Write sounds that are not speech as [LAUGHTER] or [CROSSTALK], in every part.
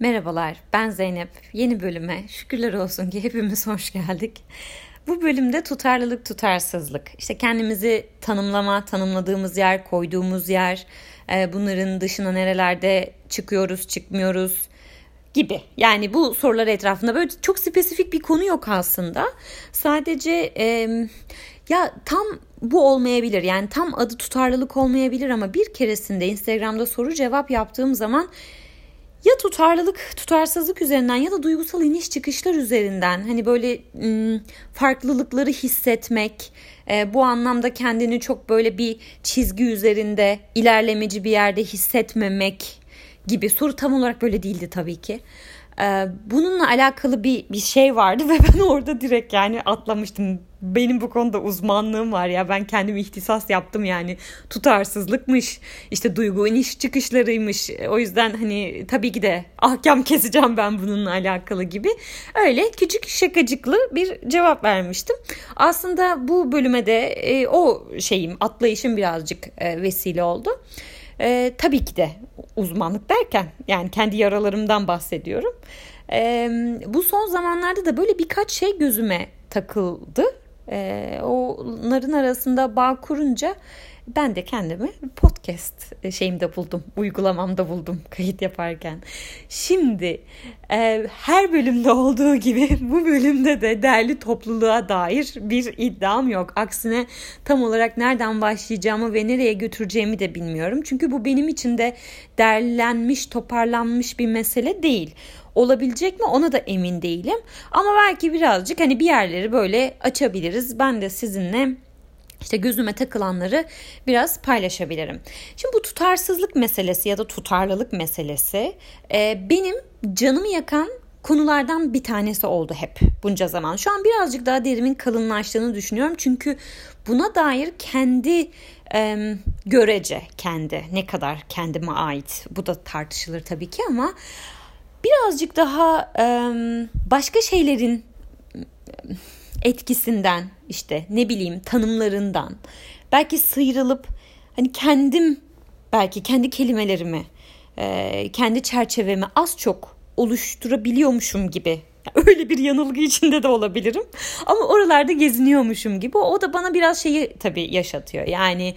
Merhabalar, ben Zeynep. Yeni bölüme şükürler olsun ki hepimiz hoş geldik. Bu bölümde tutarlılık, tutarsızlık. İşte kendimizi tanımlama, tanımladığımız yer, koyduğumuz yer, e, bunların dışına nerelerde çıkıyoruz, çıkmıyoruz gibi. Yani bu sorular etrafında böyle çok spesifik bir konu yok aslında. Sadece ya tam bu olmayabilir. Yani tam adı tutarlılık olmayabilir ama bir keresinde Instagram'da soru cevap yaptığım zaman ya tutarlılık, tutarsızlık üzerinden ya da duygusal iniş çıkışlar üzerinden hani böyle farklılıkları hissetmek, e, bu anlamda kendini çok böyle bir çizgi üzerinde ilerlemeci bir yerde hissetmemek gibi soru tam olarak böyle değildi tabii ki. Ee, bununla alakalı bir bir şey vardı [LAUGHS] ve ben orada direkt yani atlamıştım. Benim bu konuda uzmanlığım var ya ben kendim ihtisas yaptım yani tutarsızlıkmış işte duygu iniş çıkışlarıymış o yüzden hani tabii ki de ahkam keseceğim ben bununla alakalı gibi öyle küçük şakacıklı bir cevap vermiştim. Aslında bu bölüme de e, o şeyim atlayışım birazcık e, vesile oldu. E, tabii ki de uzmanlık derken yani kendi yaralarımdan bahsediyorum. E, bu son zamanlarda da böyle birkaç şey gözüme takıldı. E, onların arasında bağ kurunca ben de kendimi podcast şeyimde buldum, uygulamamda buldum [LAUGHS] kayıt yaparken. Şimdi e, her bölümde olduğu gibi [LAUGHS] bu bölümde de değerli topluluğa dair bir iddiam yok. Aksine tam olarak nereden başlayacağımı ve nereye götüreceğimi de bilmiyorum. Çünkü bu benim için de derlenmiş, toparlanmış bir mesele değil olabilecek mi ona da emin değilim. Ama belki birazcık hani bir yerleri böyle açabiliriz. Ben de sizinle işte gözüme takılanları biraz paylaşabilirim. Şimdi bu tutarsızlık meselesi ya da tutarlılık meselesi e, benim canımı yakan konulardan bir tanesi oldu hep bunca zaman. Şu an birazcık daha derimin kalınlaştığını düşünüyorum. Çünkü buna dair kendi e, görece kendi ne kadar kendime ait bu da tartışılır tabii ki ama birazcık daha başka şeylerin etkisinden işte ne bileyim tanımlarından belki sıyrılıp hani kendim belki kendi kelimelerimi kendi çerçevemi az çok oluşturabiliyormuşum gibi [LAUGHS] öyle bir yanılgı içinde de olabilirim. Ama oralarda geziniyormuşum gibi. O da bana biraz şeyi tabii yaşatıyor. Yani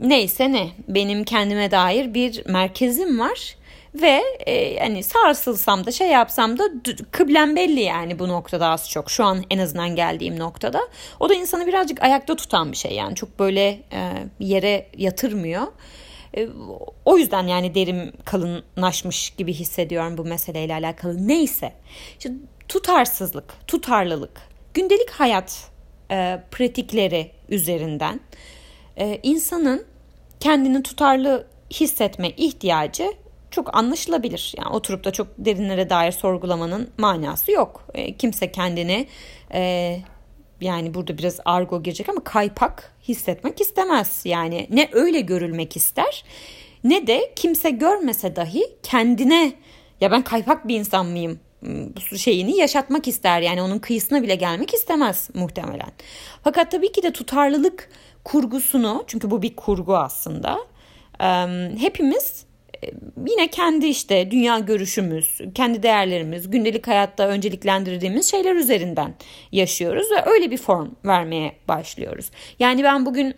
neyse ne benim kendime dair bir merkezim var ve e, hani sarsılsam da şey yapsam da kıblem belli yani bu noktada az çok. Şu an en azından geldiğim noktada. O da insanı birazcık ayakta tutan bir şey yani. Çok böyle e, yere yatırmıyor. E, o yüzden yani derim kalınlaşmış gibi hissediyorum bu meseleyle alakalı. Neyse. İşte tutarsızlık, tutarlılık, gündelik hayat e, pratikleri üzerinden e, insanın kendini tutarlı hissetme ihtiyacı çok anlaşılabilir. Yani oturup da çok derinlere dair sorgulamanın manası yok. E, kimse kendini e, yani burada biraz argo girecek ama kaypak hissetmek istemez. Yani ne öyle görülmek ister ne de kimse görmese dahi kendine ya ben kaypak bir insan mıyım şeyini yaşatmak ister. Yani onun kıyısına bile gelmek istemez muhtemelen. Fakat tabii ki de tutarlılık kurgusunu çünkü bu bir kurgu aslında hepimiz yine kendi işte dünya görüşümüz, kendi değerlerimiz, gündelik hayatta önceliklendirdiğimiz şeyler üzerinden yaşıyoruz ve öyle bir form vermeye başlıyoruz. Yani ben bugün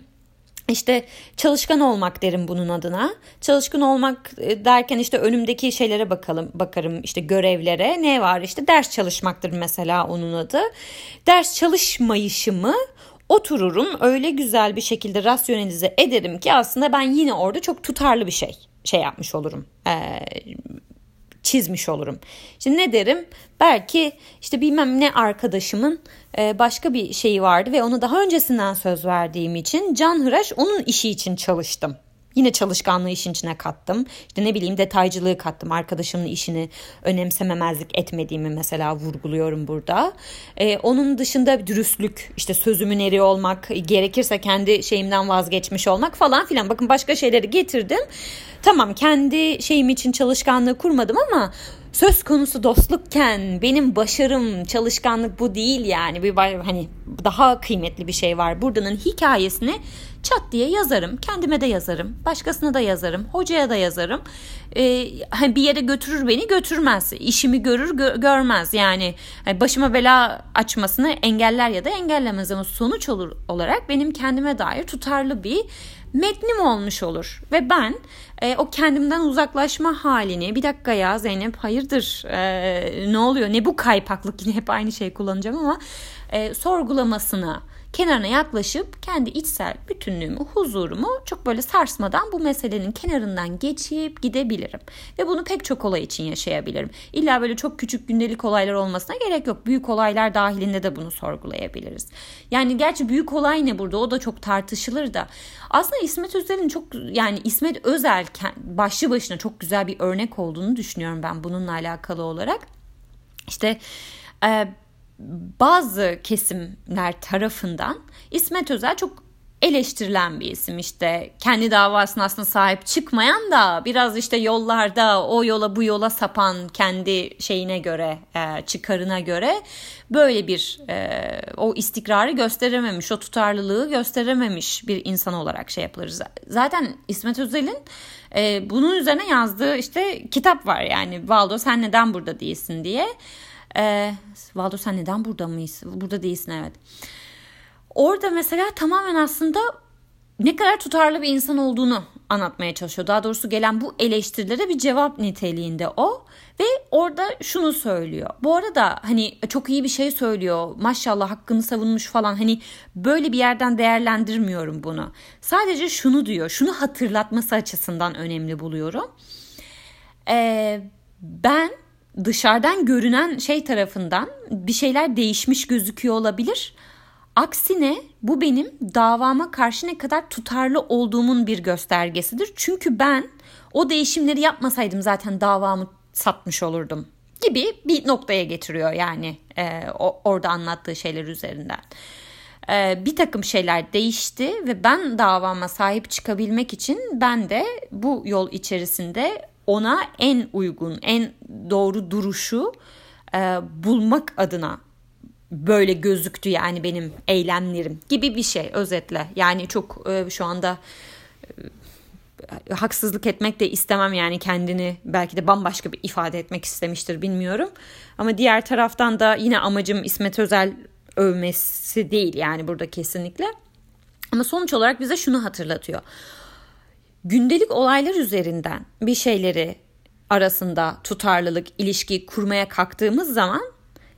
işte çalışkan olmak derim bunun adına. Çalışkan olmak e, derken işte önümdeki şeylere bakalım, bakarım işte görevlere. Ne var işte ders çalışmaktır mesela onun adı. Ders çalışmayışımı otururum öyle güzel bir şekilde rasyonelize ederim ki aslında ben yine orada çok tutarlı bir şey şey yapmış olurum. E, çizmiş olurum. Şimdi ne derim? Belki işte bilmem ne arkadaşımın e, başka bir şeyi vardı ve ona daha öncesinden söz verdiğim için can hıraş onun işi için çalıştım. Yine çalışkanlığı işin içine kattım. İşte ne bileyim detaycılığı kattım. Arkadaşımın işini önemsememezlik etmediğimi mesela vurguluyorum burada. Ee, onun dışında dürüstlük, işte sözümün eri olmak, gerekirse kendi şeyimden vazgeçmiş olmak falan filan. Bakın başka şeyleri getirdim. Tamam kendi şeyim için çalışkanlığı kurmadım ama söz konusu dostlukken benim başarım çalışkanlık bu değil yani bir hani daha kıymetli bir şey var. Buradanın hikayesini çat diye yazarım. Kendime de yazarım. Başkasına da yazarım. Hocaya da yazarım. Ee, bir yere götürür beni götürmez. İşimi görür gö- görmez. Yani başıma bela açmasını engeller ya da engellemez ama sonuç olur olarak benim kendime dair tutarlı bir metnim olmuş olur. Ve ben e, o kendimden uzaklaşma halini bir dakika ya Zeynep hayırdır e, ne oluyor ne bu kaypaklık [LAUGHS] yine hep aynı şey kullanacağım ama e, sorgulamasına kenarına yaklaşıp kendi içsel bütünlüğümü, huzurumu çok böyle sarsmadan bu meselenin kenarından geçip gidebilirim. Ve bunu pek çok olay için yaşayabilirim. İlla böyle çok küçük gündelik olaylar olmasına gerek yok. Büyük olaylar dahilinde de bunu sorgulayabiliriz. Yani gerçi büyük olay ne burada o da çok tartışılır da. Aslında İsmet Özel'in çok yani İsmet Özel başlı başına çok güzel bir örnek olduğunu düşünüyorum ben bununla alakalı olarak. İşte e, bazı kesimler tarafından İsmet Özel çok eleştirilen bir isim. İşte kendi davasına aslında sahip çıkmayan da biraz işte yollarda o yola bu yola sapan kendi şeyine göre e, çıkarına göre böyle bir e, o istikrarı gösterememiş o tutarlılığı gösterememiş bir insan olarak şey yapılır. Zaten İsmet Özel'in e, bunun üzerine yazdığı işte kitap var yani Valdo sen neden burada değilsin? diye ee, Valdo sen neden burada mısın? Burada değilsin evet. Orada mesela tamamen aslında ne kadar tutarlı bir insan olduğunu anlatmaya çalışıyor. Daha doğrusu gelen bu eleştirilere bir cevap niteliğinde o ve orada şunu söylüyor. Bu arada hani çok iyi bir şey söylüyor. Maşallah hakkını savunmuş falan. Hani böyle bir yerden değerlendirmiyorum bunu. Sadece şunu diyor. Şunu hatırlatması açısından önemli buluyorum. Ee, ben dışarıdan görünen şey tarafından bir şeyler değişmiş gözüküyor olabilir. Aksine bu benim davama karşı ne kadar tutarlı olduğumun bir göstergesidir. Çünkü ben o değişimleri yapmasaydım zaten davamı satmış olurdum gibi bir noktaya getiriyor yani e, orada anlattığı şeyler üzerinden. E, bir takım şeyler değişti ve ben davama sahip çıkabilmek için ben de bu yol içerisinde ona en uygun, en doğru duruşu e, bulmak adına böyle gözüktü yani benim eylemlerim gibi bir şey özetle. Yani çok e, şu anda e, haksızlık etmek de istemem yani kendini belki de bambaşka bir ifade etmek istemiştir bilmiyorum. Ama diğer taraftan da yine amacım İsmet Özel övmesi değil yani burada kesinlikle. Ama sonuç olarak bize şunu hatırlatıyor gündelik olaylar üzerinden bir şeyleri arasında tutarlılık, ilişki kurmaya kalktığımız zaman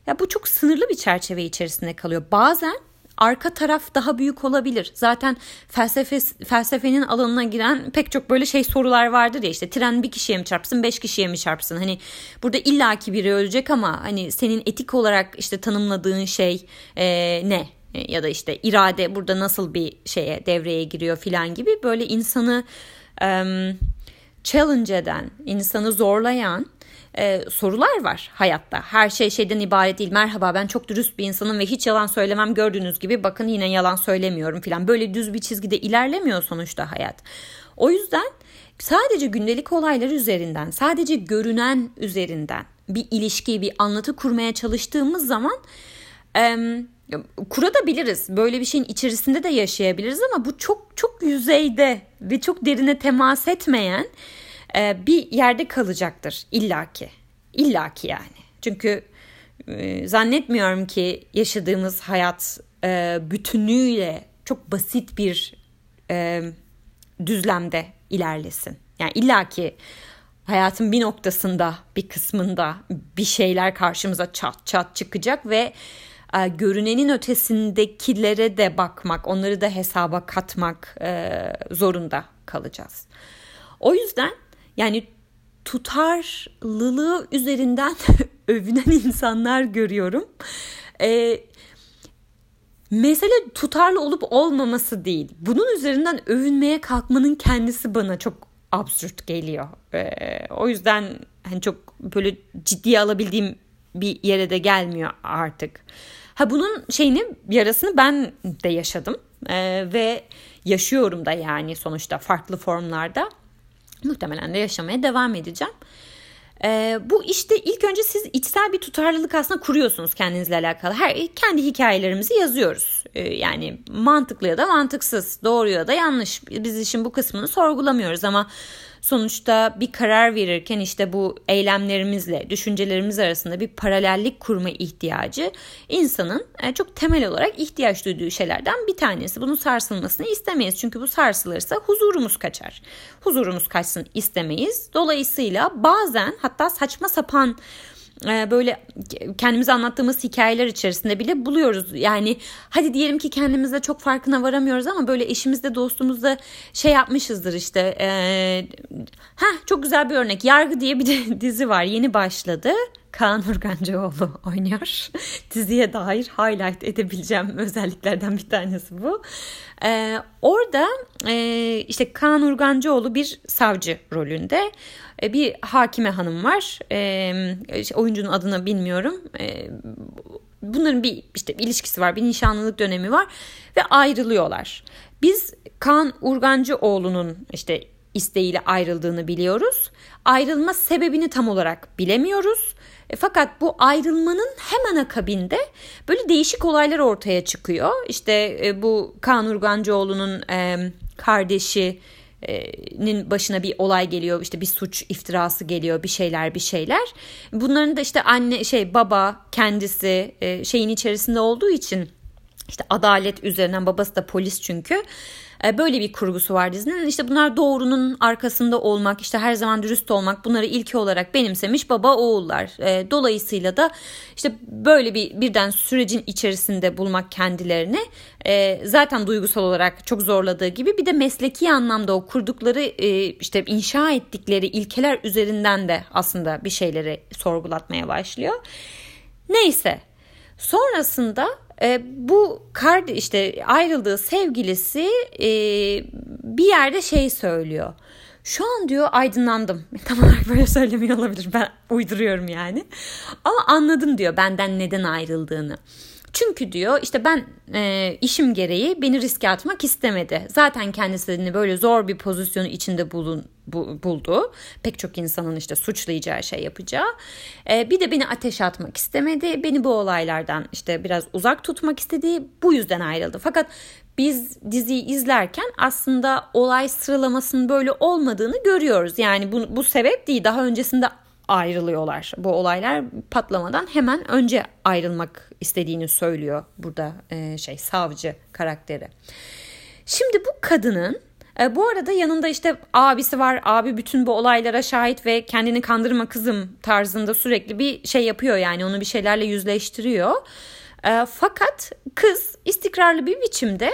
ya bu çok sınırlı bir çerçeve içerisinde kalıyor. Bazen arka taraf daha büyük olabilir. Zaten felsefe felsefenin alanına giren pek çok böyle şey sorular vardır ya işte tren bir kişiye mi çarpsın, beş kişiye mi çarpsın? Hani burada illaki biri ölecek ama hani senin etik olarak işte tanımladığın şey e, ne? Ya da işte irade burada nasıl bir şeye devreye giriyor filan gibi böyle insanı challenge eden, insanı zorlayan e, sorular var hayatta. Her şey şeyden ibaret değil. Merhaba ben çok dürüst bir insanım ve hiç yalan söylemem gördüğünüz gibi bakın yine yalan söylemiyorum filan. Böyle düz bir çizgide ilerlemiyor sonuçta hayat. O yüzden sadece gündelik olaylar üzerinden, sadece görünen üzerinden bir ilişki, bir anlatı kurmaya çalıştığımız zaman e, kurabiliriz. Böyle bir şeyin içerisinde de yaşayabiliriz ama bu çok çok yüzeyde ve çok derine temas etmeyen e, bir yerde kalacaktır illaki. İllaki yani. Çünkü e, zannetmiyorum ki yaşadığımız hayat e, bütünüyle çok basit bir düzlemde ilerlesin. Yani illaki hayatın bir noktasında, bir kısmında bir şeyler karşımıza çat çat çıkacak ve e, görünenin ötesindekilere de bakmak, onları da hesaba katmak e, zorunda kalacağız. O yüzden yani tutarlılığı üzerinden [LAUGHS] övünen insanlar görüyorum. E, mesele tutarlı olup olmaması değil. Bunun üzerinden övünmeye kalkmanın kendisi bana çok absürt geliyor. E, o yüzden hani çok böyle ciddiye alabildiğim bir yere de gelmiyor artık. Ha bunun şeyini yarasını ben de yaşadım ee, ve yaşıyorum da yani sonuçta farklı formlarda muhtemelen de yaşamaya devam edeceğim. Ee, bu işte ilk önce siz içsel bir tutarlılık aslında kuruyorsunuz kendinizle alakalı. Her kendi hikayelerimizi yazıyoruz. Ee, yani mantıklı ya da mantıksız, doğru ya da yanlış. Biz işin bu kısmını sorgulamıyoruz ama sonuçta bir karar verirken işte bu eylemlerimizle düşüncelerimiz arasında bir paralellik kurma ihtiyacı insanın e, çok temel olarak ihtiyaç duyduğu şeylerden bir tanesi. Bunun sarsılmasını istemeyiz çünkü bu sarsılırsa huzurumuz kaçar. Huzurumuz kaçsın istemeyiz. Dolayısıyla bazen hatta saçma sapan böyle kendimize anlattığımız hikayeler içerisinde bile buluyoruz. Yani hadi diyelim ki kendimizde çok farkına varamıyoruz ama böyle eşimizde dostumuzda şey yapmışızdır işte. E, heh, çok güzel bir örnek. Yargı diye bir [LAUGHS] dizi var yeni başladı. Kaan Urgancıoğlu [LAUGHS] oynuyor. Diziye dair highlight edebileceğim özelliklerden bir tanesi bu. Ee, orada e, işte Kaan Urgancıoğlu bir savcı rolünde. E, bir hakime hanım var. E, oyuncunun adını bilmiyorum. E, bunların bir işte ilişkisi var, bir nişanlılık dönemi var ve ayrılıyorlar. Biz Kaan Urgancıoğlu'nun işte isteğiyle ayrıldığını biliyoruz. Ayrılma sebebini tam olarak bilemiyoruz. E, fakat bu ayrılmanın hemen akabinde böyle değişik olaylar ortaya çıkıyor. İşte e, bu Kaan Urgancıoğlu'nun e, kardeşi nin başına bir olay geliyor işte bir suç iftirası geliyor bir şeyler bir şeyler bunların da işte anne şey baba kendisi şeyin içerisinde olduğu için işte adalet üzerinden babası da polis çünkü e, böyle bir kurgusu var dizinin. İşte bunlar doğrunun arkasında olmak, işte her zaman dürüst olmak bunları ilki olarak benimsemiş baba oğullar. E, dolayısıyla da işte böyle bir birden sürecin içerisinde bulmak kendilerini e, zaten duygusal olarak çok zorladığı gibi bir de mesleki anlamda o kurdukları işte inşa ettikleri ilkeler üzerinden de aslında bir şeyleri sorgulatmaya başlıyor. Neyse sonrasında e, bu kard işte ayrıldığı sevgilisi e, bir yerde şey söylüyor. Şu an diyor aydınlandım. [LAUGHS] Tam olarak böyle söylemiyor olabilir. Ben uyduruyorum yani. Ama anladım diyor benden neden ayrıldığını. Çünkü diyor işte ben e, işim gereği beni riske atmak istemedi. Zaten kendisini böyle zor bir pozisyonu içinde bulun, bu, buldu. Pek çok insanın işte suçlayacağı şey yapacağı. E, bir de beni ateş atmak istemedi. Beni bu olaylardan işte biraz uzak tutmak istediği bu yüzden ayrıldı. Fakat biz diziyi izlerken aslında olay sıralamasının böyle olmadığını görüyoruz. Yani bu, bu sebep değil. Daha öncesinde ayrılıyorlar. Bu olaylar patlamadan hemen önce ayrılmak istediğini söylüyor burada e, şey savcı karakteri. Şimdi bu kadının e, bu arada yanında işte abisi var. Abi bütün bu olaylara şahit ve kendini kandırma kızım tarzında sürekli bir şey yapıyor yani onu bir şeylerle yüzleştiriyor. E, fakat kız istikrarlı bir biçimde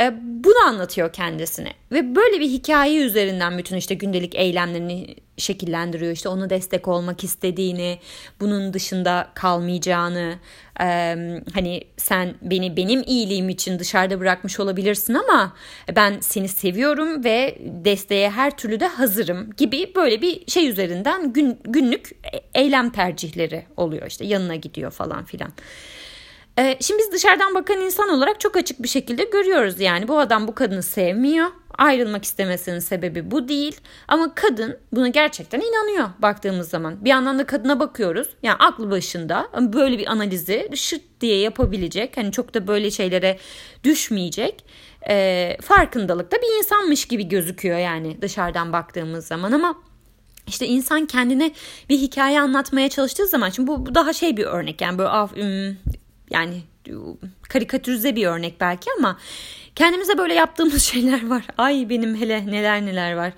e, bunu anlatıyor kendisine ve böyle bir hikaye üzerinden bütün işte gündelik eylemlerini şekillendiriyor. İşte onu destek olmak istediğini, bunun dışında kalmayacağını, e, hani sen beni benim iyiliğim için dışarıda bırakmış olabilirsin ama ben seni seviyorum ve desteğe her türlü de hazırım gibi böyle bir şey üzerinden gün, günlük eylem tercihleri oluyor. İşte yanına gidiyor falan filan. Ee, şimdi biz dışarıdan bakan insan olarak çok açık bir şekilde görüyoruz yani bu adam bu kadını sevmiyor. Ayrılmak istemesinin sebebi bu değil. Ama kadın buna gerçekten inanıyor baktığımız zaman. Bir yandan da kadına bakıyoruz. Yani aklı başında böyle bir analizi şıt diye yapabilecek. Hani çok da böyle şeylere düşmeyecek. E, farkındalıkta bir insanmış gibi gözüküyor yani dışarıdan baktığımız zaman ama işte insan kendine bir hikaye anlatmaya çalıştığı zaman şimdi bu, bu daha şey bir örnek yani böyle yani karikatürize bir örnek belki ama kendimize böyle yaptığımız [LAUGHS] şeyler var. Ay benim hele neler neler var.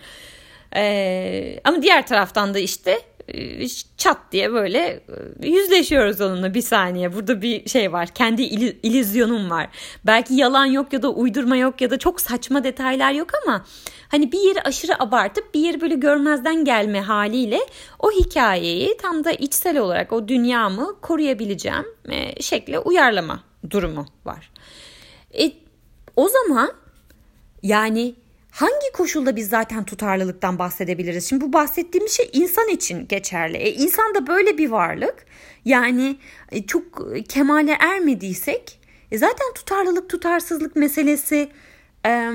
Ee, ama diğer taraftan da işte e, çat diye böyle e, yüzleşiyoruz onunla bir saniye. Burada bir şey var. Kendi il, ilizyonum var. Belki yalan yok ya da uydurma yok ya da çok saçma detaylar yok ama hani bir yeri aşırı abartıp bir yeri böyle görmezden gelme haliyle o hikayeyi tam da içsel olarak o dünyamı koruyabileceğim e, şekle uyarlama durumu var. E, o zaman yani hangi koşulda biz zaten tutarlılıktan bahsedebiliriz? Şimdi bu bahsettiğimiz şey insan için geçerli. E, insan da böyle bir varlık. Yani e, çok kemale ermediysek e, zaten tutarlılık tutarsızlık meselesi e,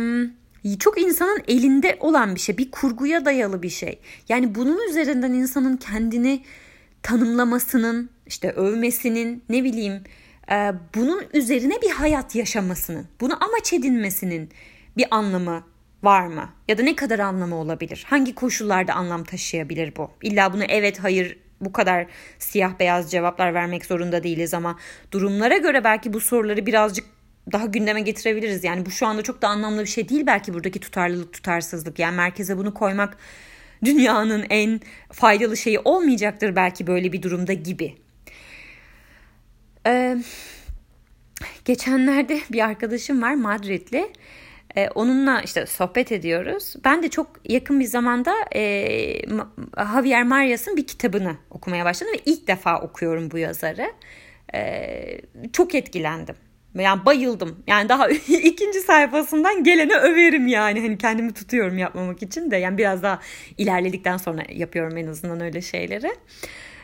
çok insanın elinde olan bir şey, bir kurguya dayalı bir şey. Yani bunun üzerinden insanın kendini tanımlamasının, işte övmesinin, ne bileyim, e, bunun üzerine bir hayat yaşamasının, bunu amaç edinmesinin bir anlamı var mı? Ya da ne kadar anlamı olabilir? Hangi koşullarda anlam taşıyabilir bu? İlla bunu evet, hayır, bu kadar siyah beyaz cevaplar vermek zorunda değiliz ama durumlara göre belki bu soruları birazcık daha gündeme getirebiliriz. Yani bu şu anda çok da anlamlı bir şey değil belki buradaki tutarlılık tutarsızlık. Yani merkeze bunu koymak dünyanın en faydalı şeyi olmayacaktır belki böyle bir durumda gibi. Ee, geçenlerde bir arkadaşım var Madridli. Ee, onunla işte sohbet ediyoruz. Ben de çok yakın bir zamanda e, Javier Marias'ın bir kitabını okumaya başladım ve ilk defa okuyorum bu yazarı. Ee, çok etkilendim. Yani bayıldım. Yani daha [LAUGHS] ikinci sayfasından gelene överim yani. Hani kendimi tutuyorum yapmamak için de. Yani biraz daha ilerledikten sonra yapıyorum en azından öyle şeyleri.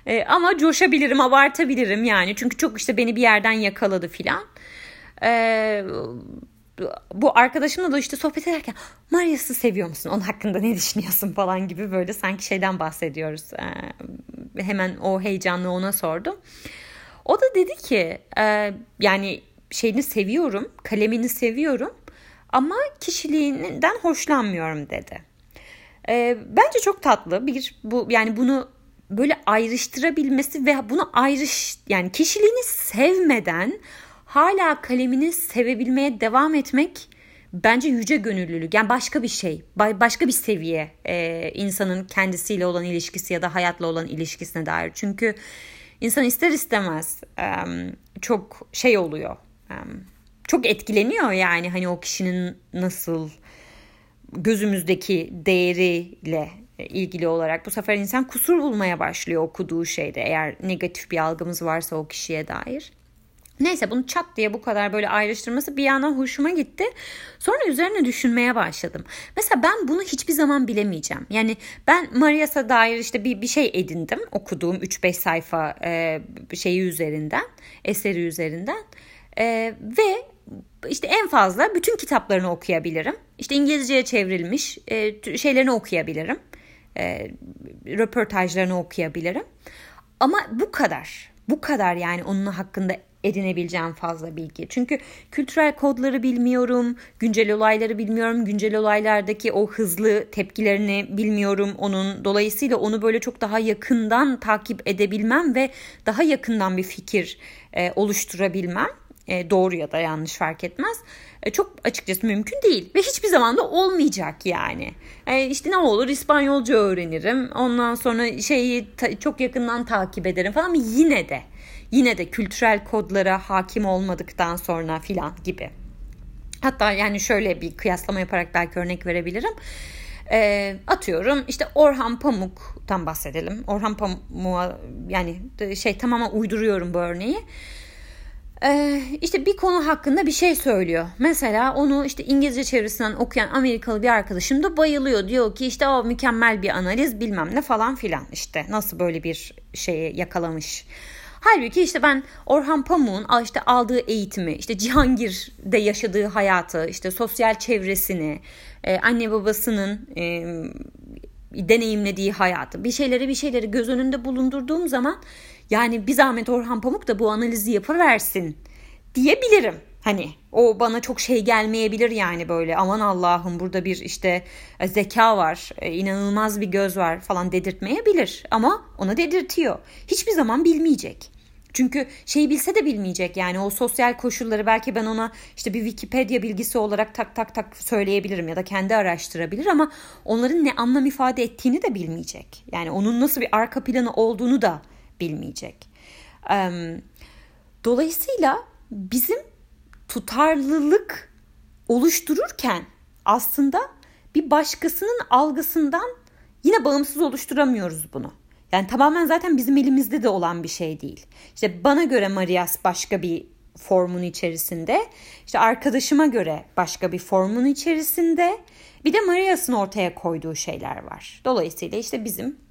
Ee, ama coşabilirim, abartabilirim yani. Çünkü çok işte beni bir yerden yakaladı filan. Ee, bu arkadaşımla da işte sohbet ederken Marius'u seviyor musun? Onun hakkında ne düşünüyorsun falan gibi böyle sanki şeyden bahsediyoruz. Ee, hemen o heyecanla ona sordum. O da dedi ki e, yani şeyini seviyorum, kalemini seviyorum ama kişiliğinden hoşlanmıyorum dedi. E, bence çok tatlı bir bu yani bunu böyle ayrıştırabilmesi ve bunu ayrış yani kişiliğini sevmeden hala kalemini sevebilmeye devam etmek bence yüce gönüllülük. Yani başka bir şey, başka bir seviye e, insanın kendisiyle olan ilişkisi ya da hayatla olan ilişkisine dair. Çünkü insan ister istemez çok şey oluyor çok etkileniyor yani hani o kişinin nasıl gözümüzdeki değeriyle ilgili olarak bu sefer insan kusur bulmaya başlıyor okuduğu şeyde eğer negatif bir algımız varsa o kişiye dair. Neyse bunu çat diye bu kadar böyle ayrıştırması bir yandan hoşuma gitti. Sonra üzerine düşünmeye başladım. Mesela ben bunu hiçbir zaman bilemeyeceğim. Yani ben Marias'a dair işte bir, bir şey edindim okuduğum 3-5 sayfa e, şeyi üzerinden, eseri üzerinden. E, ve işte en fazla bütün kitaplarını okuyabilirim. İşte İngilizceye çevrilmiş e, şeylerini okuyabilirim. E, röportajlarını okuyabilirim. Ama bu kadar. Bu kadar yani onun hakkında edinebileceğim fazla bilgi. Çünkü kültürel kodları bilmiyorum, güncel olayları bilmiyorum, güncel olaylardaki o hızlı tepkilerini bilmiyorum onun. Dolayısıyla onu böyle çok daha yakından takip edebilmem ve daha yakından bir fikir e, oluşturabilmem e, doğru ya da yanlış fark etmez. E, çok açıkçası mümkün değil ve hiçbir zaman da olmayacak yani. E, işte ne olur İspanyolca öğrenirim. Ondan sonra şeyi ta, çok yakından takip ederim falan ama yine de yine de kültürel kodlara hakim olmadıktan sonra filan gibi. Hatta yani şöyle bir kıyaslama yaparak belki örnek verebilirim. E, atıyorum işte Orhan Pamuk'tan bahsedelim. Orhan Pamuk'a yani şey tamamen uyduruyorum bu örneği. Ee, işte bir konu hakkında bir şey söylüyor. Mesela onu işte İngilizce çevirisinden okuyan Amerikalı bir arkadaşım da bayılıyor. Diyor ki işte o mükemmel bir analiz bilmem ne falan filan işte nasıl böyle bir şeyi yakalamış. Halbuki işte ben Orhan Pamuk'un işte aldığı eğitimi, işte Cihangir'de yaşadığı hayatı, işte sosyal çevresini, e, anne babasının deneyimlediği hayatı, bir şeyleri bir şeyleri göz önünde bulundurduğum zaman yani bir zahmet Orhan Pamuk da bu analizi yapıversin diyebilirim. Hani o bana çok şey gelmeyebilir yani böyle aman Allah'ım burada bir işte e, zeka var, e, inanılmaz bir göz var falan dedirtmeyebilir ama ona dedirtiyor. Hiçbir zaman bilmeyecek. Çünkü şeyi bilse de bilmeyecek yani o sosyal koşulları belki ben ona işte bir Wikipedia bilgisi olarak tak tak tak söyleyebilirim ya da kendi araştırabilir ama onların ne anlam ifade ettiğini de bilmeyecek. Yani onun nasıl bir arka planı olduğunu da bilmeyecek. Dolayısıyla bizim tutarlılık oluştururken aslında bir başkasının algısından yine bağımsız oluşturamıyoruz bunu. Yani tamamen zaten bizim elimizde de olan bir şey değil. İşte bana göre Marias başka bir formun içerisinde. İşte arkadaşıma göre başka bir formun içerisinde. Bir de Marias'ın ortaya koyduğu şeyler var. Dolayısıyla işte bizim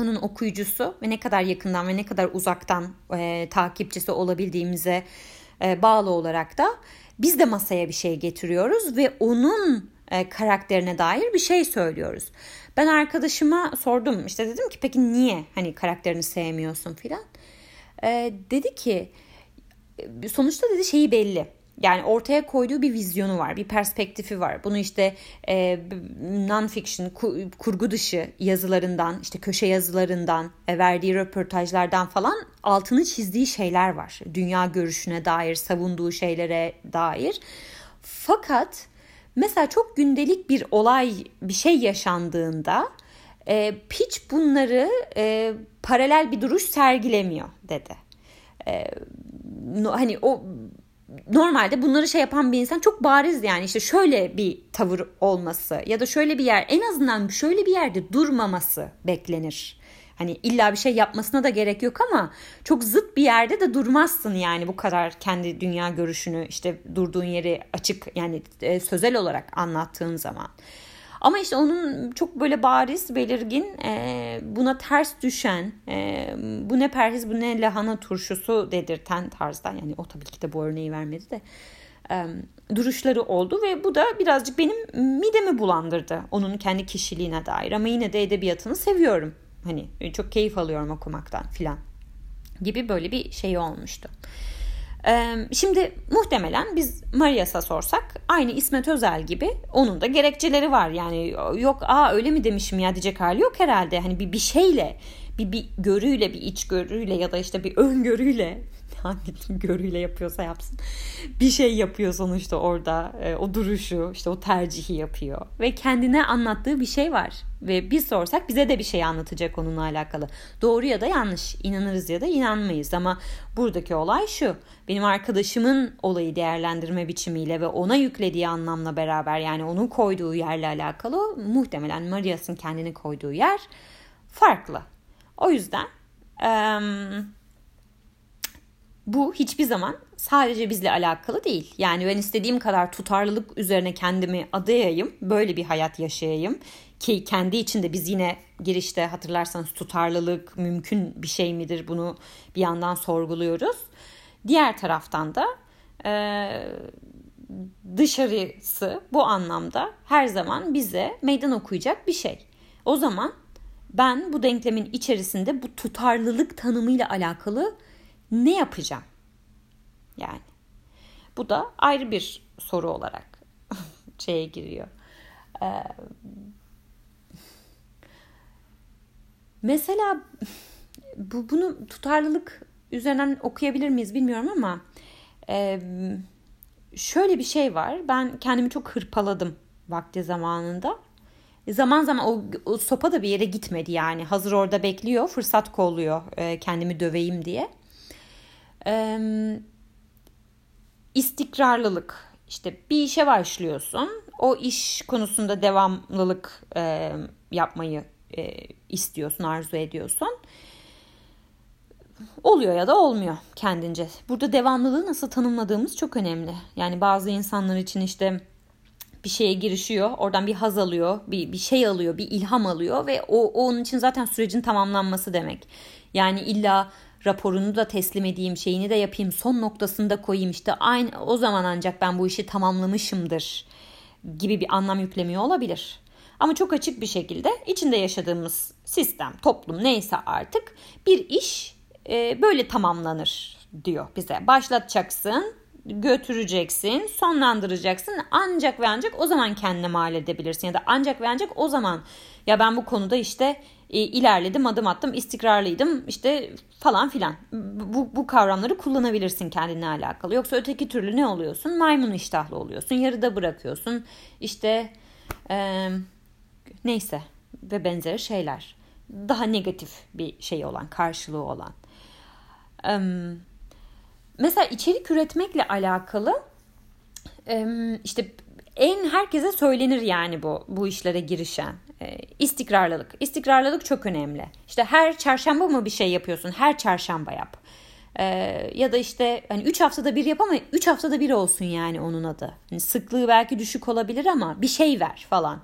onun okuyucusu ve ne kadar yakından ve ne kadar uzaktan e, takipçisi olabildiğimize e, bağlı olarak da biz de masaya bir şey getiriyoruz ve onun e, karakterine dair bir şey söylüyoruz. Ben arkadaşıma sordum işte dedim ki peki niye hani karakterini sevmiyorsun filan. E, dedi ki sonuçta dedi şeyi belli. Yani ortaya koyduğu bir vizyonu var, bir perspektifi var. Bunu işte e, non-fiction, kurgu dışı yazılarından, işte köşe yazılarından, e, verdiği röportajlardan falan altını çizdiği şeyler var. Dünya görüşüne dair, savunduğu şeylere dair. Fakat mesela çok gündelik bir olay, bir şey yaşandığında e, hiç bunları e, paralel bir duruş sergilemiyor dedi. E, no, hani o normalde bunları şey yapan bir insan çok bariz yani işte şöyle bir tavır olması ya da şöyle bir yer en azından şöyle bir yerde durmaması beklenir. Hani illa bir şey yapmasına da gerek yok ama çok zıt bir yerde de durmazsın yani bu kadar kendi dünya görüşünü işte durduğun yeri açık yani e, sözel olarak anlattığın zaman. Ama işte onun çok böyle bariz, belirgin, e, buna ters düşen, e, bu ne perhiz bu ne lahana turşusu dedirten tarzda. Yani o tabii ki de bu örneği vermedi de e, duruşları oldu ve bu da birazcık benim midemi bulandırdı onun kendi kişiliğine dair. Ama yine de edebiyatını seviyorum. Hani çok keyif alıyorum okumaktan filan gibi böyle bir şey olmuştu. Şimdi muhtemelen biz Marias'a sorsak aynı İsmet Özel gibi onun da gerekçeleri var. Yani yok aa öyle mi demişim ya diyecek hali yok herhalde. Hani bir, bir şeyle bir, bir görüyle bir iç görüyle ya da işte bir öngörüyle [LAUGHS] hangi görüyle yapıyorsa yapsın. Bir şey yapıyor sonuçta orada e, o duruşu işte o tercihi yapıyor. Ve kendine anlattığı bir şey var. Ve biz sorsak bize de bir şey anlatacak onunla alakalı. Doğru ya da yanlış inanırız ya da inanmayız. Ama buradaki olay şu benim arkadaşımın olayı değerlendirme biçimiyle ve ona yüklediği anlamla beraber yani onun koyduğu yerle alakalı muhtemelen Marias'ın kendini koyduğu yer farklı. O yüzden um, bu hiçbir zaman sadece bizle alakalı değil. Yani ben istediğim kadar tutarlılık üzerine kendimi adayayım, böyle bir hayat yaşayayım ki kendi içinde biz yine girişte hatırlarsanız tutarlılık mümkün bir şey midir bunu bir yandan sorguluyoruz. Diğer taraftan da e, dışarısı bu anlamda her zaman bize meydan okuyacak bir şey. O zaman ben bu denklemin içerisinde bu tutarlılık tanımıyla alakalı ne yapacağım? Yani bu da ayrı bir soru olarak [LAUGHS] şeye giriyor. Ee, mesela bu bunu tutarlılık üzerinden okuyabilir miyiz bilmiyorum ama e, şöyle bir şey var. Ben kendimi çok hırpaladım vakti zamanında. Zaman zaman o, o sopa da bir yere gitmedi yani. Hazır orada bekliyor, fırsat kolluyor e, kendimi döveyim diye e, istikrarlılık. İşte bir işe başlıyorsun. O iş konusunda devamlılık yapmayı e, istiyorsun, arzu ediyorsun. Oluyor ya da olmuyor kendince. Burada devamlılığı nasıl tanımladığımız çok önemli. Yani bazı insanlar için işte bir şeye girişiyor, oradan bir haz alıyor, bir, bir şey alıyor, bir ilham alıyor ve o onun için zaten sürecin tamamlanması demek. Yani illa raporunu da teslim edeyim, şeyini de yapayım, son noktasında koyayım işte aynı o zaman ancak ben bu işi tamamlamışımdır gibi bir anlam yüklemiyor olabilir. Ama çok açık bir şekilde içinde yaşadığımız sistem, toplum neyse artık bir iş e, böyle tamamlanır diyor bize. Başlatacaksın, götüreceksin, sonlandıracaksın. Ancak ve ancak o zaman kendine mal edebilirsin ya da ancak ve ancak o zaman ya ben bu konuda işte e, ilerledim, adım attım, istikrarlıydım işte falan filan. Bu, bu kavramları kullanabilirsin kendine alakalı. Yoksa öteki türlü ne oluyorsun? Maymun iştahlı oluyorsun. Yarıda bırakıyorsun. İşte e, neyse ve benzeri şeyler. Daha negatif bir şey olan, karşılığı olan. E, mesela içerik üretmekle alakalı işte en herkese söylenir yani bu bu işlere girişen e, istikrarlılık. İstikrarlılık çok önemli. İşte her çarşamba mı bir şey yapıyorsun? Her çarşamba yap. E, ya da işte hani 3 haftada bir yap ama 3 haftada bir olsun yani onun adı. Yani sıklığı belki düşük olabilir ama bir şey ver falan.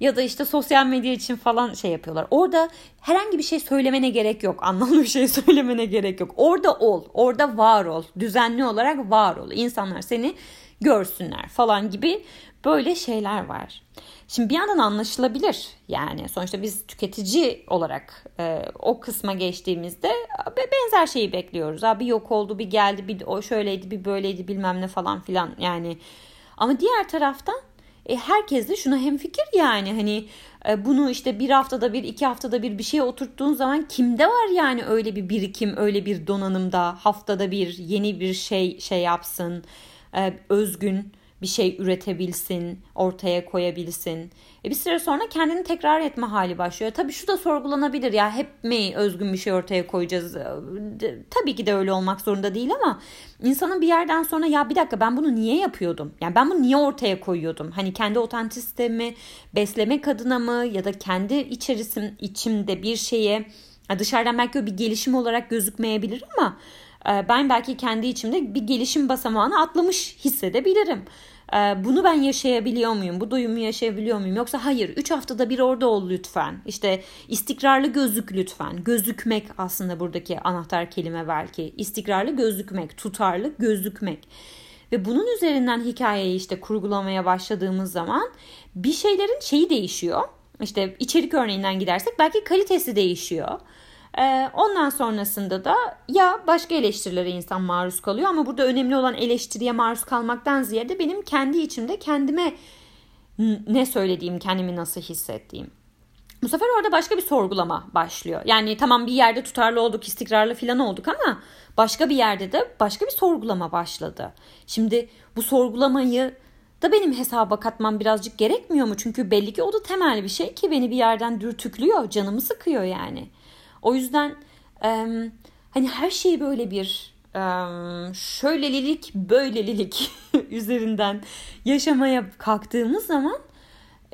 Ya da işte sosyal medya için falan şey yapıyorlar. Orada herhangi bir şey söylemene gerek yok. Anlamlı bir şey [LAUGHS] söylemene gerek yok. Orada ol. Orada var ol. Düzenli olarak var ol. İnsanlar seni görsünler falan gibi Böyle şeyler var. Şimdi bir yandan anlaşılabilir yani sonuçta biz tüketici olarak e, o kısma geçtiğimizde benzer şeyi bekliyoruz. Abi yok oldu bir geldi bir o şöyleydi bir böyleydi bilmem ne falan filan yani. Ama diğer taraftan e, herkes de şuna hemfikir yani. Hani e, bunu işte bir haftada bir iki haftada bir bir şeye oturttuğun zaman kimde var yani öyle bir birikim öyle bir donanımda haftada bir yeni bir şey şey yapsın e, özgün bir şey üretebilsin, ortaya koyabilsin. E bir süre sonra kendini tekrar etme hali başlıyor. Tabii şu da sorgulanabilir ya hep mi özgün bir şey ortaya koyacağız? E, tabii ki de öyle olmak zorunda değil ama insanın bir yerden sonra ya bir dakika ben bunu niye yapıyordum? Yani ben bunu niye ortaya koyuyordum? Hani kendi otantisitemi beslemek adına mı ya da kendi içerisim içimde bir şeye dışarıdan belki bir gelişim olarak gözükmeyebilir ama ben belki kendi içimde bir gelişim basamağını atlamış hissedebilirim. Ee, bunu ben yaşayabiliyor muyum? Bu duyumu yaşayabiliyor muyum? Yoksa hayır 3 haftada bir orada ol lütfen. İşte istikrarlı gözük lütfen. Gözükmek aslında buradaki anahtar kelime belki. İstikrarlı gözükmek, tutarlı gözükmek. Ve bunun üzerinden hikayeyi işte kurgulamaya başladığımız zaman bir şeylerin şeyi değişiyor. İşte içerik örneğinden gidersek belki kalitesi değişiyor. Ee, ondan sonrasında da ya başka eleştirilere insan maruz kalıyor ama burada önemli olan eleştiriye maruz kalmaktan ziyade benim kendi içimde kendime ne söylediğim, kendimi nasıl hissettiğim. Bu sefer orada başka bir sorgulama başlıyor. Yani tamam bir yerde tutarlı olduk, istikrarlı falan olduk ama başka bir yerde de başka bir sorgulama başladı. Şimdi bu sorgulamayı da benim hesaba katmam birazcık gerekmiyor mu? Çünkü belli ki o da temel bir şey ki beni bir yerden dürtüklüyor, canımı sıkıyor yani. O yüzden e, hani her şeyi böyle bir e, şöylelilik böylelilik [LAUGHS] üzerinden yaşamaya kalktığımız zaman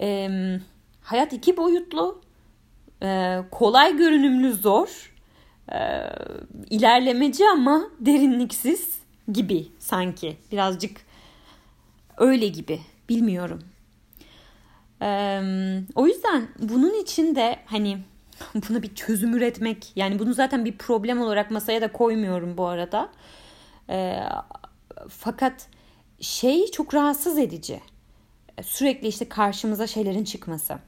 e, hayat iki boyutlu e, kolay görünümlü zor e, ilerlemeci ama derinliksiz gibi sanki birazcık öyle gibi bilmiyorum. Ee, o yüzden bunun için de hani [LAUGHS] buna bir çözüm üretmek yani bunu zaten bir problem olarak masaya da koymuyorum bu arada. E, fakat şey çok rahatsız edici. Sürekli işte karşımıza şeylerin çıkması.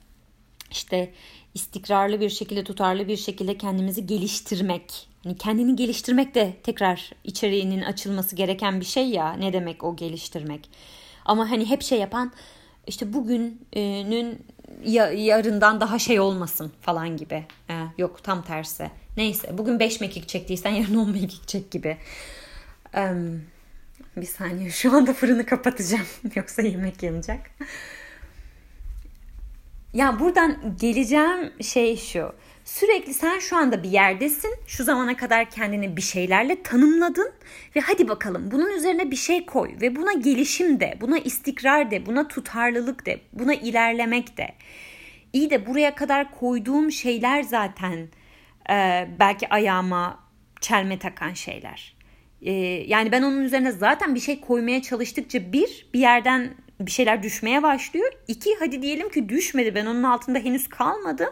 İşte istikrarlı bir şekilde, tutarlı bir şekilde kendimizi geliştirmek. Yani kendini geliştirmek de tekrar içeriğinin açılması gereken bir şey ya. Ne demek o geliştirmek? Ama hani hep şey yapan işte bugünün yarından daha şey olmasın falan gibi. Ee, yok tam tersi. Neyse bugün 5 mekik çektiysen yarın 10 mekik çek gibi. Ee, bir saniye şu anda fırını kapatacağım. [LAUGHS] Yoksa yemek yanacak. Ya buradan geleceğim şey şu. Sürekli sen şu anda bir yerdesin. Şu zamana kadar kendini bir şeylerle tanımladın ve hadi bakalım bunun üzerine bir şey koy ve buna gelişim de, buna istikrar de, buna tutarlılık de, buna ilerlemek de. İyi de buraya kadar koyduğum şeyler zaten e, belki ayağıma çelme takan şeyler. E, yani ben onun üzerine zaten bir şey koymaya çalıştıkça bir, bir yerden bir şeyler düşmeye başlıyor. İki, hadi diyelim ki düşmedi ben onun altında henüz kalmadım.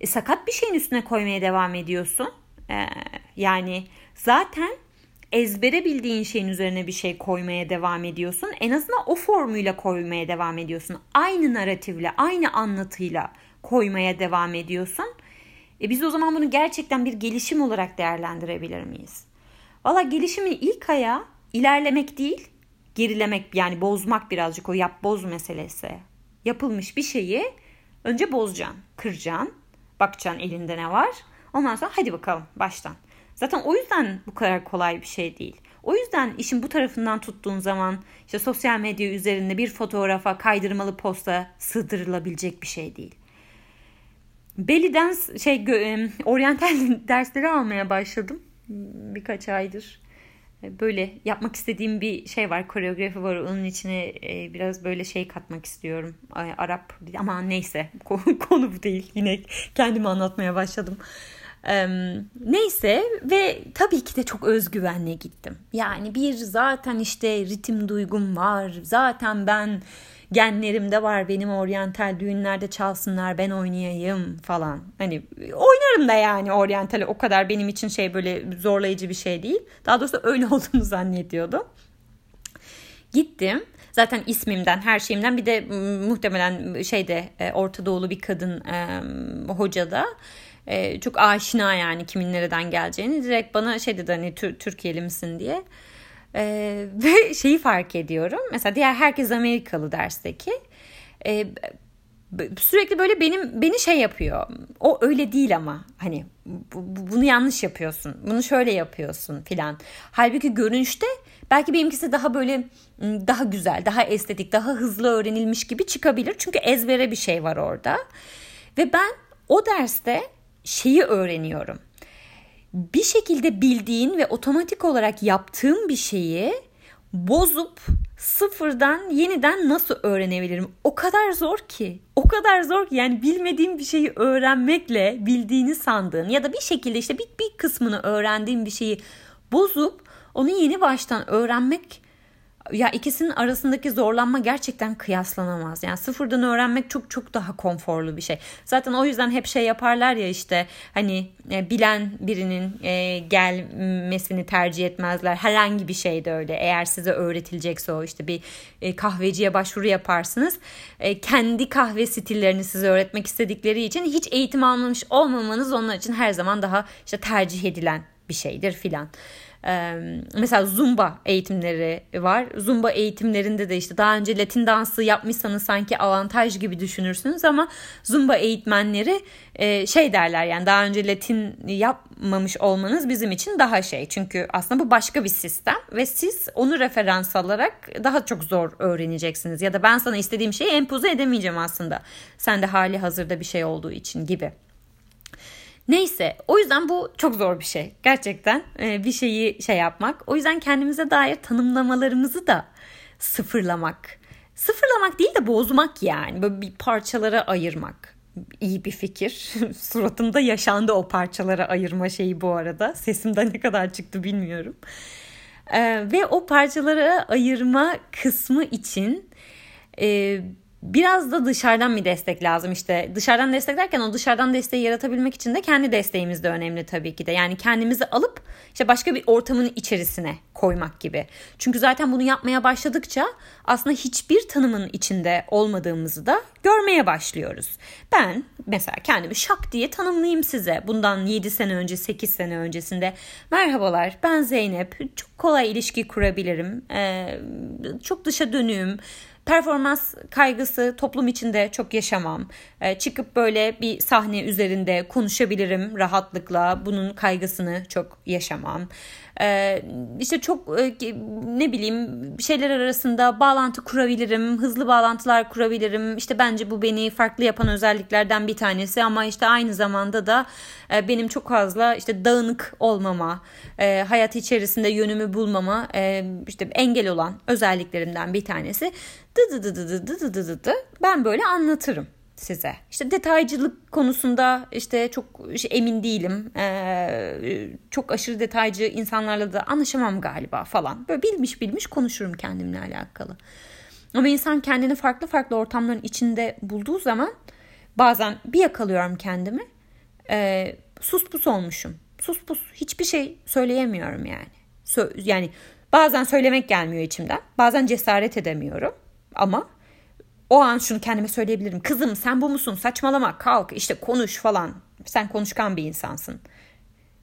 E, sakat bir şeyin üstüne koymaya devam ediyorsun. E, yani zaten ezbere bildiğin şeyin üzerine bir şey koymaya devam ediyorsun. En azından o formuyla koymaya devam ediyorsun. Aynı narratifle, aynı anlatıyla koymaya devam ediyorsun. E biz o zaman bunu gerçekten bir gelişim olarak değerlendirebilir miyiz? Valla gelişimin ilk ayağı ilerlemek değil, gerilemek yani bozmak birazcık o yap boz meselesi. Yapılmış bir şeyi önce bozacaksın, kıracaksın, bakacaksın elinde ne var. Ondan sonra hadi bakalım baştan. Zaten o yüzden bu kadar kolay bir şey değil. O yüzden işin bu tarafından tuttuğun zaman işte sosyal medya üzerinde bir fotoğrafa kaydırmalı posta sığdırılabilecek bir şey değil. Belly dance şey oryantal [LAUGHS] dersleri almaya başladım birkaç aydır. Böyle yapmak istediğim bir şey var, koreografi var. Onun içine e, biraz böyle şey katmak istiyorum. Arap ama neyse [LAUGHS] konu bu değil. Yine kendimi anlatmaya başladım. neyse ve tabii ki de çok özgüvenle gittim. Yani bir zaten işte ritim duygum var. Zaten ben genlerimde var benim oryantal düğünlerde çalsınlar ben oynayayım falan. Hani oynarım da yani oryantal o kadar benim için şey böyle zorlayıcı bir şey değil. Daha doğrusu öyle [LAUGHS] olduğunu zannediyordum. Gittim. Zaten ismimden, her şeyimden bir de muhtemelen şeyde e, Orta Doğulu bir kadın e, hoca da çok aşina yani kimin nereden geleceğini direkt bana şey dedi hani Türkiye'li misin diye. E, [LAUGHS] ve şeyi fark ediyorum. Mesela diğer herkes Amerikalı dersteki. E, sürekli böyle benim beni şey yapıyor. O öyle değil ama hani bu, bunu yanlış yapıyorsun. Bunu şöyle yapıyorsun filan. Halbuki görünüşte belki benimkisi daha böyle daha güzel, daha estetik, daha hızlı öğrenilmiş gibi çıkabilir. Çünkü ezbere bir şey var orada. Ve ben o derste şeyi öğreniyorum. Bir şekilde bildiğin ve otomatik olarak yaptığım bir şeyi bozup sıfırdan yeniden nasıl öğrenebilirim? O kadar zor ki. O kadar zor ki yani bilmediğim bir şeyi öğrenmekle bildiğini sandığın ya da bir şekilde işte bir, bir kısmını öğrendiğin bir şeyi bozup onu yeni baştan öğrenmek ya ikisinin arasındaki zorlanma gerçekten kıyaslanamaz. Yani sıfırdan öğrenmek çok çok daha konforlu bir şey. Zaten o yüzden hep şey yaparlar ya işte hani e, bilen birinin e, gelmesini tercih etmezler. Herhangi bir şey de öyle. Eğer size öğretilecekse o işte bir e, kahveciye başvuru yaparsınız. E, kendi kahve stillerini size öğretmek istedikleri için hiç eğitim almamış olmamanız onlar için her zaman daha işte tercih edilen bir şeydir filan. Mesela zumba eğitimleri var. Zumba eğitimlerinde de işte daha önce Latin dansı yapmışsanız sanki avantaj gibi düşünürsünüz ama zumba eğitmenleri e, şey derler yani daha önce Latin yapmamış olmanız bizim için daha şey. Çünkü aslında bu başka bir sistem ve siz onu referans alarak daha çok zor öğreneceksiniz. Ya da ben sana istediğim şeyi empoze edemeyeceğim aslında. Sen de hali hazırda bir şey olduğu için gibi. Neyse o yüzden bu çok zor bir şey. Gerçekten e, bir şeyi şey yapmak. O yüzden kendimize dair tanımlamalarımızı da sıfırlamak. Sıfırlamak değil de bozmak yani. Böyle bir parçalara ayırmak. İyi bir fikir. [LAUGHS] Suratımda yaşandı o parçalara ayırma şeyi bu arada. Sesimde ne kadar çıktı bilmiyorum. Ee, ve o parçalara ayırma kısmı için e, biraz da dışarıdan bir destek lazım. İşte dışarıdan destek derken o dışarıdan desteği yaratabilmek için de kendi desteğimiz de önemli tabii ki de. Yani kendimizi alıp işte başka bir ortamın içerisine koymak gibi. Çünkü zaten bunu yapmaya başladıkça aslında hiçbir tanımın içinde olmadığımızı da görmeye başlıyoruz. Ben mesela kendimi şak diye tanımlayayım size. Bundan 7 sene önce 8 sene öncesinde. Merhabalar ben Zeynep. Çok kolay ilişki kurabilirim. Ee, çok dışa dönüğüm performans kaygısı toplum içinde çok yaşamam. E, çıkıp böyle bir sahne üzerinde konuşabilirim rahatlıkla. Bunun kaygısını çok yaşamam. E, işte çok e, ne bileyim şeyler arasında bağlantı kurabilirim. Hızlı bağlantılar kurabilirim. İşte bence bu beni farklı yapan özelliklerden bir tanesi ama işte aynı zamanda da e, benim çok fazla işte dağınık olmama, e, hayat içerisinde yönümü bulmama işte engel olan özelliklerimden bir tanesi. Dı dı dı dı dı dı dı dı dı ben böyle anlatırım size. İşte detaycılık konusunda işte çok emin değilim. Ee, çok aşırı detaycı insanlarla da anlaşamam galiba falan. Böyle bilmiş bilmiş konuşurum kendimle alakalı. Ama insan kendini farklı farklı ortamların içinde bulduğu zaman bazen bir yakalıyorum kendimi. E, sus pus olmuşum. Sus pus hiçbir şey söyleyemiyorum yani. Sö- yani bazen söylemek gelmiyor içimden. Bazen cesaret edemiyorum. Ama o an şunu kendime söyleyebilirim. Kızım sen bu musun? Saçmalama kalk işte konuş falan. Sen konuşkan bir insansın.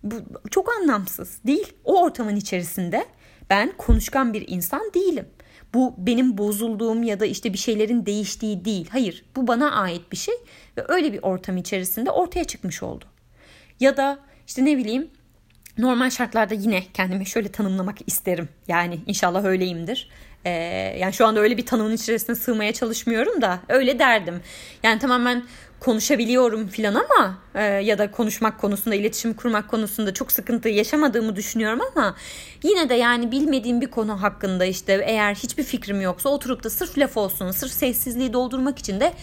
Bu çok anlamsız değil. O ortamın içerisinde ben konuşkan bir insan değilim. Bu benim bozulduğum ya da işte bir şeylerin değiştiği değil. Hayır bu bana ait bir şey ve öyle bir ortam içerisinde ortaya çıkmış oldu. Ya da işte ne bileyim normal şartlarda yine kendimi şöyle tanımlamak isterim. Yani inşallah öyleyimdir. Ee, yani şu anda öyle bir tanımın içerisine sığmaya çalışmıyorum da öyle derdim. Yani tamamen konuşabiliyorum filan ama e, ya da konuşmak konusunda iletişim kurmak konusunda çok sıkıntı yaşamadığımı düşünüyorum ama yine de yani bilmediğim bir konu hakkında işte eğer hiçbir fikrim yoksa oturup da sırf laf olsun sırf sessizliği doldurmak için de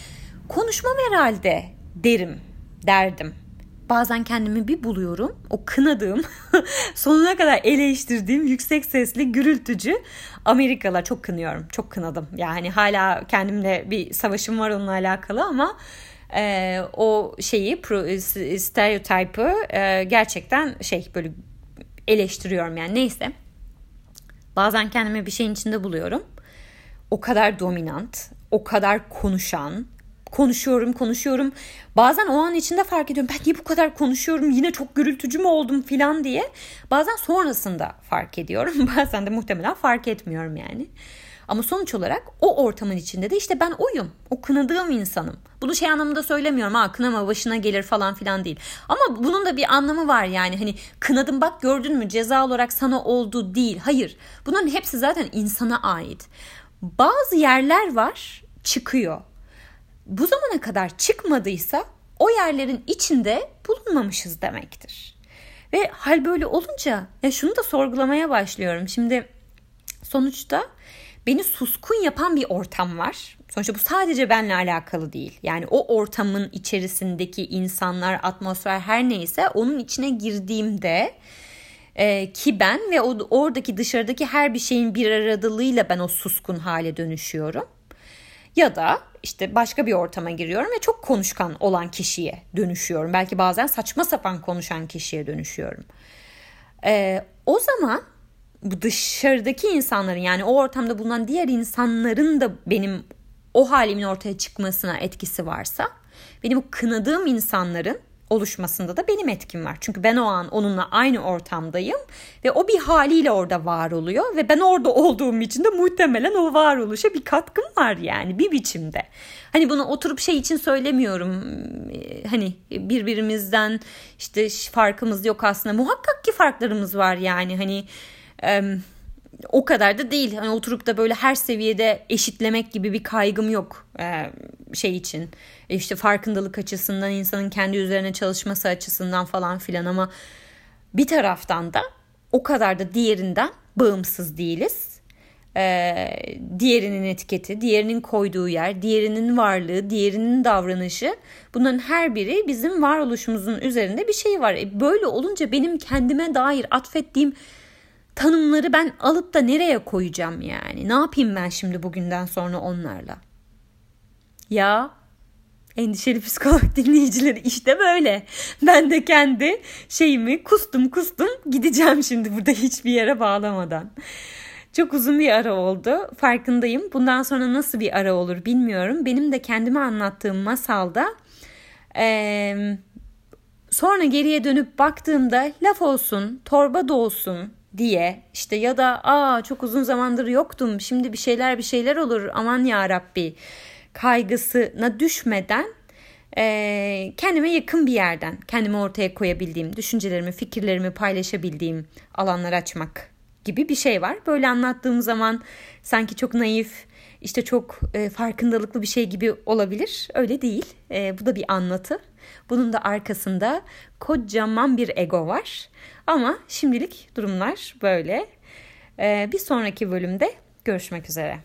konuşmam herhalde derim derdim bazen kendimi bir buluyorum. O kınadığım, [LAUGHS] sonuna kadar eleştirdiğim yüksek sesli gürültücü Amerikalılar çok kınıyorum. Çok kınadım. Yani hala kendimle bir savaşım var onunla alakalı ama e, o şeyi stereotipı e, gerçekten şey böyle eleştiriyorum yani neyse. Bazen kendimi bir şeyin içinde buluyorum. o kadar dominant, o kadar konuşan, konuşuyorum konuşuyorum. Bazen o an içinde fark ediyorum ben niye bu kadar konuşuyorum yine çok gürültücü mü oldum filan diye. Bazen sonrasında fark ediyorum [LAUGHS] bazen de muhtemelen fark etmiyorum yani. Ama sonuç olarak o ortamın içinde de işte ben oyum. O kınadığım insanım. Bunu şey anlamında söylemiyorum ha kınama başına gelir falan filan değil. Ama bunun da bir anlamı var yani hani kınadım bak gördün mü ceza olarak sana oldu değil. Hayır bunların hepsi zaten insana ait. Bazı yerler var çıkıyor. Bu zamana kadar çıkmadıysa o yerlerin içinde bulunmamışız demektir. Ve hal böyle olunca ya şunu da sorgulamaya başlıyorum. Şimdi sonuçta beni suskun yapan bir ortam var. Sonuçta bu sadece benle alakalı değil. Yani o ortamın içerisindeki insanlar, atmosfer her neyse onun içine girdiğimde e, ki ben ve o, oradaki dışarıdaki her bir şeyin bir aradılığıyla ben o suskun hale dönüşüyorum. Ya da işte başka bir ortama giriyorum ve çok konuşkan olan kişiye dönüşüyorum. Belki bazen saçma sapan konuşan kişiye dönüşüyorum. Ee, o zaman bu dışarıdaki insanların yani o ortamda bulunan diğer insanların da benim o halimin ortaya çıkmasına etkisi varsa benim kınadığım insanların oluşmasında da benim etkim var. Çünkü ben o an onunla aynı ortamdayım ve o bir haliyle orada var oluyor ve ben orada olduğum için de muhtemelen o varoluşa bir katkım var yani bir biçimde. Hani bunu oturup şey için söylemiyorum. Hani birbirimizden işte farkımız yok aslında. Muhakkak ki farklarımız var yani hani o kadar da değil. Hani oturup da böyle her seviyede eşitlemek gibi bir kaygım yok e, şey için. E işte farkındalık açısından, insanın kendi üzerine çalışması açısından falan filan ama bir taraftan da o kadar da diğerinden bağımsız değiliz. Ee, diğerinin etiketi, diğerinin koyduğu yer, diğerinin varlığı, diğerinin davranışı bunların her biri bizim varoluşumuzun üzerinde bir şey var. E böyle olunca benim kendime dair atfettiğim tanımları ben alıp da nereye koyacağım yani? Ne yapayım ben şimdi bugünden sonra onlarla? Ya endişeli psikolog [LAUGHS] dinleyicileri işte böyle. Ben de kendi şeyimi kustum kustum gideceğim şimdi burada hiçbir yere bağlamadan. Çok uzun bir ara oldu. Farkındayım. Bundan sonra nasıl bir ara olur bilmiyorum. Benim de kendime anlattığım masalda ee, sonra geriye dönüp baktığımda laf olsun, torba da olsun, diye işte ya da aa çok uzun zamandır yoktum şimdi bir şeyler bir şeyler olur aman ya Rabbi kaygısına düşmeden e, kendime yakın bir yerden kendimi ortaya koyabildiğim düşüncelerimi fikirlerimi paylaşabildiğim alanlar açmak gibi bir şey var. Böyle anlattığım zaman sanki çok naif işte çok e, farkındalıklı bir şey gibi olabilir. Öyle değil. E, bu da bir anlatı. Bunun da arkasında kocaman bir ego var. Ama şimdilik durumlar böyle. E, bir sonraki bölümde görüşmek üzere.